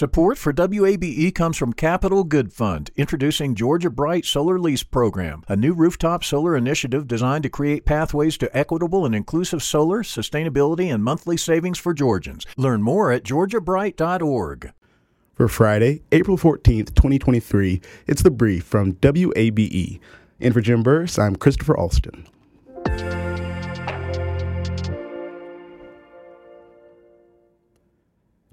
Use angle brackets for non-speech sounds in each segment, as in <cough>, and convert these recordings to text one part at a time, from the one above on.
Support for WABE comes from Capital Good Fund, introducing Georgia Bright Solar Lease Program, a new rooftop solar initiative designed to create pathways to equitable and inclusive solar, sustainability, and monthly savings for Georgians. Learn more at georgiabright.org. For Friday, April 14th, 2023, it's The Brief from WABE. And for Jim Burress, I'm Christopher Alston.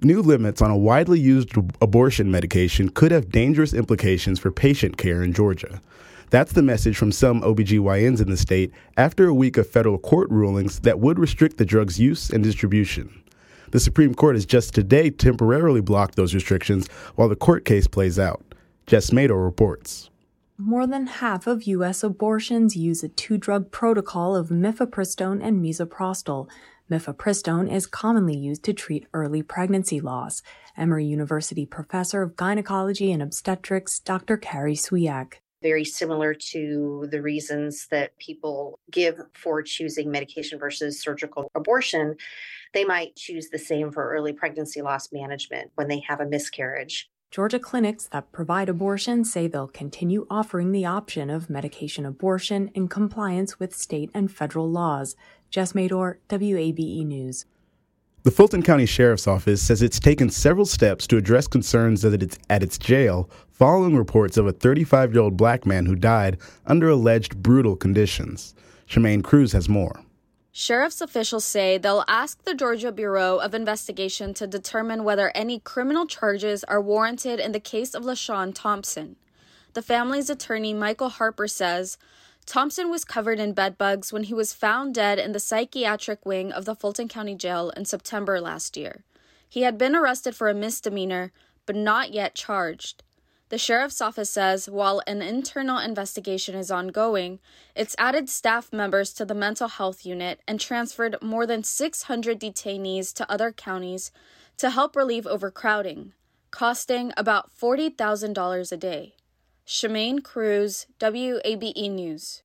New limits on a widely used abortion medication could have dangerous implications for patient care in Georgia. That's the message from some OBGYNs in the state after a week of federal court rulings that would restrict the drug's use and distribution. The Supreme Court has just today temporarily blocked those restrictions while the court case plays out. Jess Mador reports. More than half of U.S. abortions use a two drug protocol of mifepristone and misoprostol, Mifepristone is commonly used to treat early pregnancy loss. Emory University professor of gynecology and obstetrics, Dr. Carrie Cwiak. Very similar to the reasons that people give for choosing medication versus surgical abortion, they might choose the same for early pregnancy loss management when they have a miscarriage. Georgia clinics that provide abortion say they'll continue offering the option of medication abortion in compliance with state and federal laws. Jess Mador, WABE News. The Fulton County Sheriff's Office says it's taken several steps to address concerns at its, at its jail following reports of a 35 year old black man who died under alleged brutal conditions. Chamian Cruz has more. Sheriff's officials say they'll ask the Georgia Bureau of Investigation to determine whether any criminal charges are warranted in the case of LaShawn Thompson. The family's attorney, Michael Harper, says Thompson was covered in bedbugs when he was found dead in the psychiatric wing of the Fulton County Jail in September last year. He had been arrested for a misdemeanor, but not yet charged. The sheriff's office says while an internal investigation is ongoing, it's added staff members to the mental health unit and transferred more than 600 detainees to other counties to help relieve overcrowding, costing about $40,000 a day. Chamian Cruz, WABE News.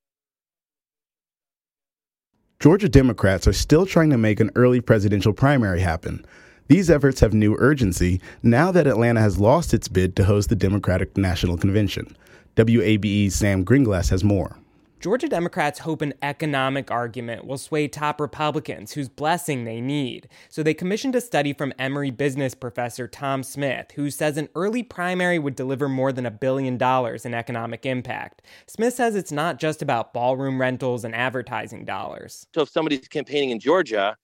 Georgia Democrats are still trying to make an early presidential primary happen. These efforts have new urgency now that Atlanta has lost its bid to host the Democratic National Convention. WABE's Sam Greenglass has more. Georgia Democrats hope an economic argument will sway top Republicans whose blessing they need. So they commissioned a study from Emory business professor Tom Smith, who says an early primary would deliver more than a billion dollars in economic impact. Smith says it's not just about ballroom rentals and advertising dollars. So if somebody's campaigning in Georgia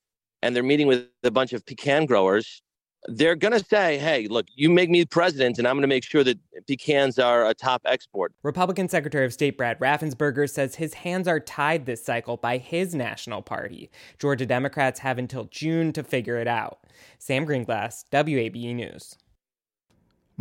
and they're meeting with a bunch of pecan growers, they're going to say, hey, look, you make me president, and I'm going to make sure that pecans are a top export. Republican Secretary of State Brad Raffensperger says his hands are tied this cycle by his national party. Georgia Democrats have until June to figure it out. Sam Greenglass, WABE News.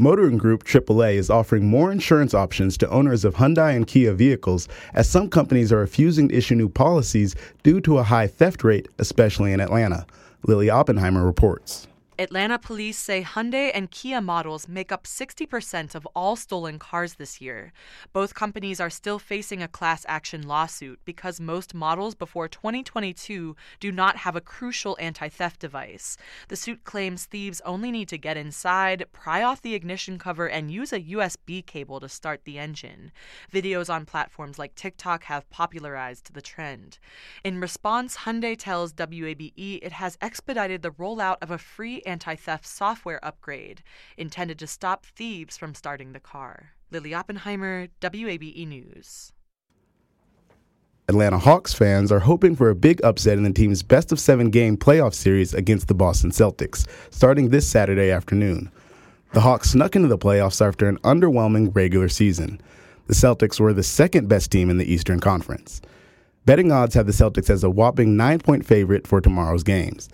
Motoring Group AAA is offering more insurance options to owners of Hyundai and Kia vehicles as some companies are refusing to issue new policies due to a high theft rate, especially in Atlanta. Lily Oppenheimer reports. Atlanta police say Hyundai and Kia models make up 60% of all stolen cars this year. Both companies are still facing a class action lawsuit because most models before 2022 do not have a crucial anti theft device. The suit claims thieves only need to get inside, pry off the ignition cover, and use a USB cable to start the engine. Videos on platforms like TikTok have popularized the trend. In response, Hyundai tells WABE it has expedited the rollout of a free anti theft software upgrade intended to stop thieves from starting the car. Lily Oppenheimer, WABE News. Atlanta Hawks fans are hoping for a big upset in the team's best of seven game playoff series against the Boston Celtics, starting this Saturday afternoon. The Hawks snuck into the playoffs after an underwhelming regular season. The Celtics were the second best team in the Eastern Conference. Betting odds have the Celtics as a whopping nine point favorite for tomorrow's games.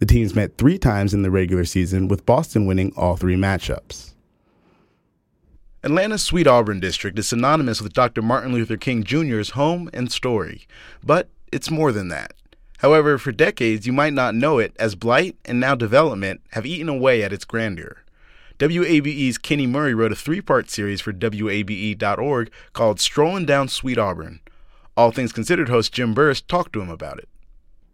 The teams met three times in the regular season, with Boston winning all three matchups. Atlanta's Sweet Auburn district is synonymous with Dr. Martin Luther King Jr.'s home and story, but it's more than that. However, for decades, you might not know it as blight and now development have eaten away at its grandeur. WABE's Kenny Murry wrote a three part series for WABE.org called Strolling Down Sweet Auburn. All Things Considered host Jim Burress talked to him about it.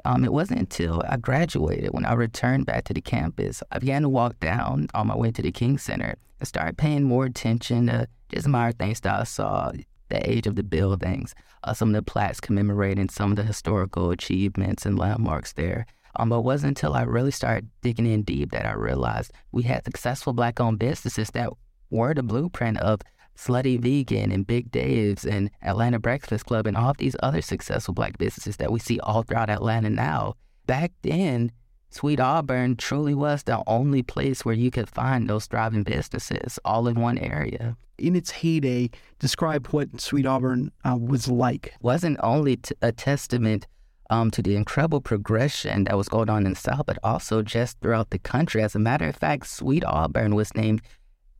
Um, it wasn't until I graduated when I returned back to the campus. I began to walk down on my way to the King Center and started paying more attention to just minor things that I saw, the age of the buildings, uh, some of the plaques commemorating some of the historical achievements and landmarks there. Um, but it wasn't until I really started digging in deep that I realized we had successful black-owned businesses that were the blueprint of Slutty Vegan and Big Dave's and Atlanta Breakfast Club and all of these other successful black businesses that we see all throughout Atlanta now. Back then, Sweet Auburn truly was the only place where you could find those thriving businesses all in one area. In its heyday, describe what Sweet Auburn uh, was like. Wasn't only t- a testament um, to the incredible progression that was going on in the South, but also just throughout the country. As a matter of fact, Sweet Auburn was named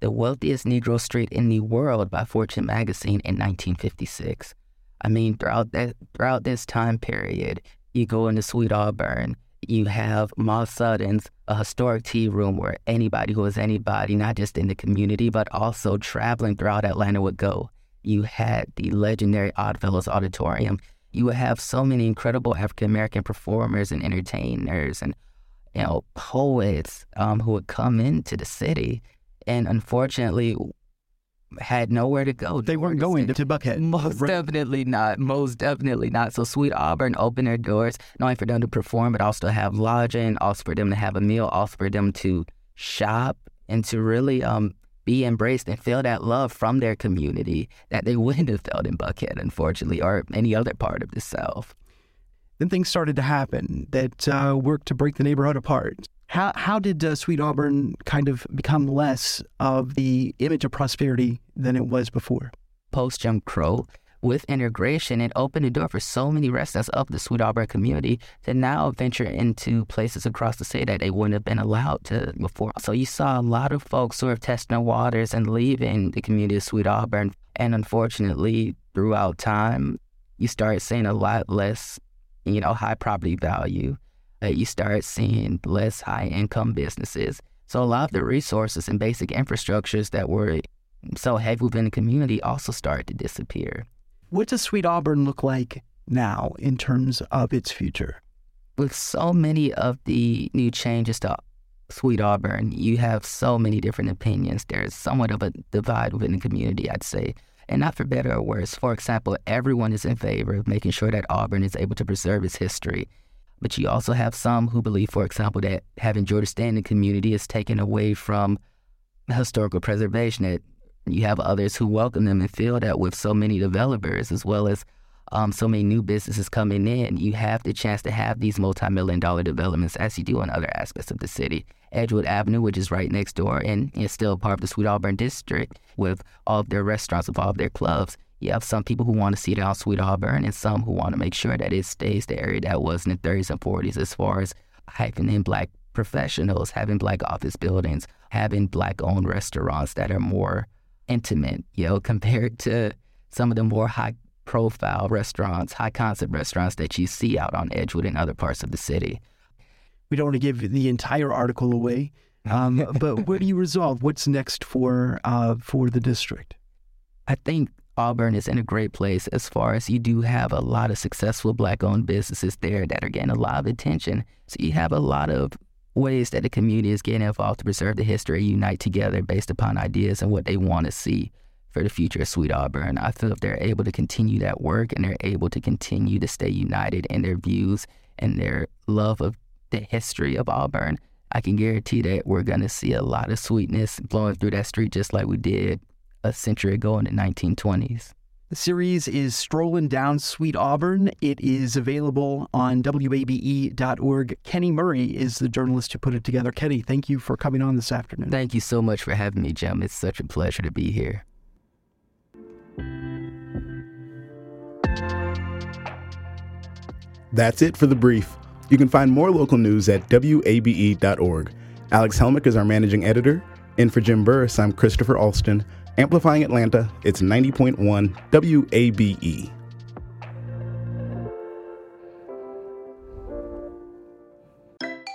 the wealthiest Negro street in the world by Fortune magazine in 1956. I mean, throughout that throughout this time period, you go into Sweet Auburn, you have Ma Sutton's, a historic tea room where anybody who is anybody, not just in the community, but also traveling throughout Atlanta would go. You had the legendary Oddfellows Auditorium. You would have so many incredible African American performers and entertainers and you know poets um, who would come into the city and unfortunately had nowhere to go. They weren't going to Buckhead. Most right. definitely not. Most definitely not. So Sweet Auburn opened their doors not only for them to perform, but also to have lodging, also for them to have a meal, also for them to shop and to really um, be embraced and feel that love from their community that they <laughs> wouldn't have felt in Buckhead, unfortunately, or any other part of the South. Then things started to happen that uh, worked to break the neighborhood apart. How how did uh, Sweet Auburn kind of become less of the image of prosperity than it was before? Post Jim Crow, with integration, it opened the door for so many residents of the Sweet Auburn community to now venture into places across the city that they wouldn't have been allowed to before. So you saw a lot of folks sort of testing the waters and leaving the community of Sweet Auburn. And unfortunately, throughout time, you start seeing a lot less, you know, high property value uh, you start seeing less high income businesses. So a lot of the resources and basic infrastructures that were so heavy within the community also started to disappear. What does Sweet Auburn look like now in terms of its future? With so many of the new changes to Sweet Auburn, you have so many different opinions. There's somewhat of a divide within the community, I'd say. And not for better or worse. For example, everyone is in favor of making sure that Auburn is able to preserve its history but you also have some who believe, for example, that having Georgia Standing community is taken away from historical preservation. That you have others who welcome them and feel that with so many developers as well as um, so many new businesses coming in, you have the chance to have these multi-million dollar developments as you do in other aspects of the city. Edgewood Avenue, which is right next door and is still part of the Sweet Auburn district with all of their restaurants, with all of their clubs, you have some people who want to see it out Sweet Auburn and some who want to make sure that it stays the area that was in the 30s and 40s as far as hyping in black professionals, having black office buildings, having black owned restaurants that are more intimate, you know, <laughs> compared to some of the more high profile restaurants, high concept restaurants that you see out on Edgewood and other parts of the city. We don't want to give the entire article away, um, <laughs> but what do you resolve? What's next for uh, for the district? I think Auburn is in a great place as far as you do have a lot of successful black owned businesses there that are getting a lot of attention. So you have a lot of ways that the community is getting involved to preserve the history, unite together based upon ideas and what they want to see for the future of Sweet Auburn. I feel if they're able to continue that work and they're able to continue to stay united in their views and their love of the history of Auburn, I can guarantee that we're going to see a lot of sweetness blowing through that street just like we did a century ago in the 1920s. The series is Strolling Down Sweet Auburn. It is available on WABE.org. Kenny Murry is the journalist who put it together. Kenny, thank you for coming on this afternoon. Thank you so much for having me, Jim. It's such a pleasure to be here. That's it for the brief. You can find more local news at WABE.org. Alex Helmick is our managing editor. And for Jim Burress, I'm Christopher Alston. Amplifying Atlanta, it's 90.1 WABE.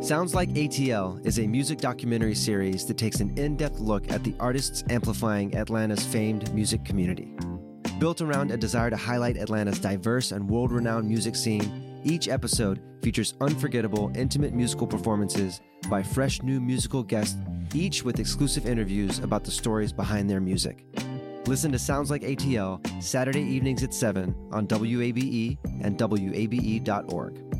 Sounds Like ATL is a music documentary series that takes an in depth look at the artists amplifying Atlanta's famed music community. Built around a desire to highlight Atlanta's diverse and world renowned music scene, each episode features unforgettable, intimate musical performances by fresh new musical guests, each with exclusive interviews about the stories behind their music. Listen to Sounds Like ATL Saturday evenings at 7 on WABE and WABE.org.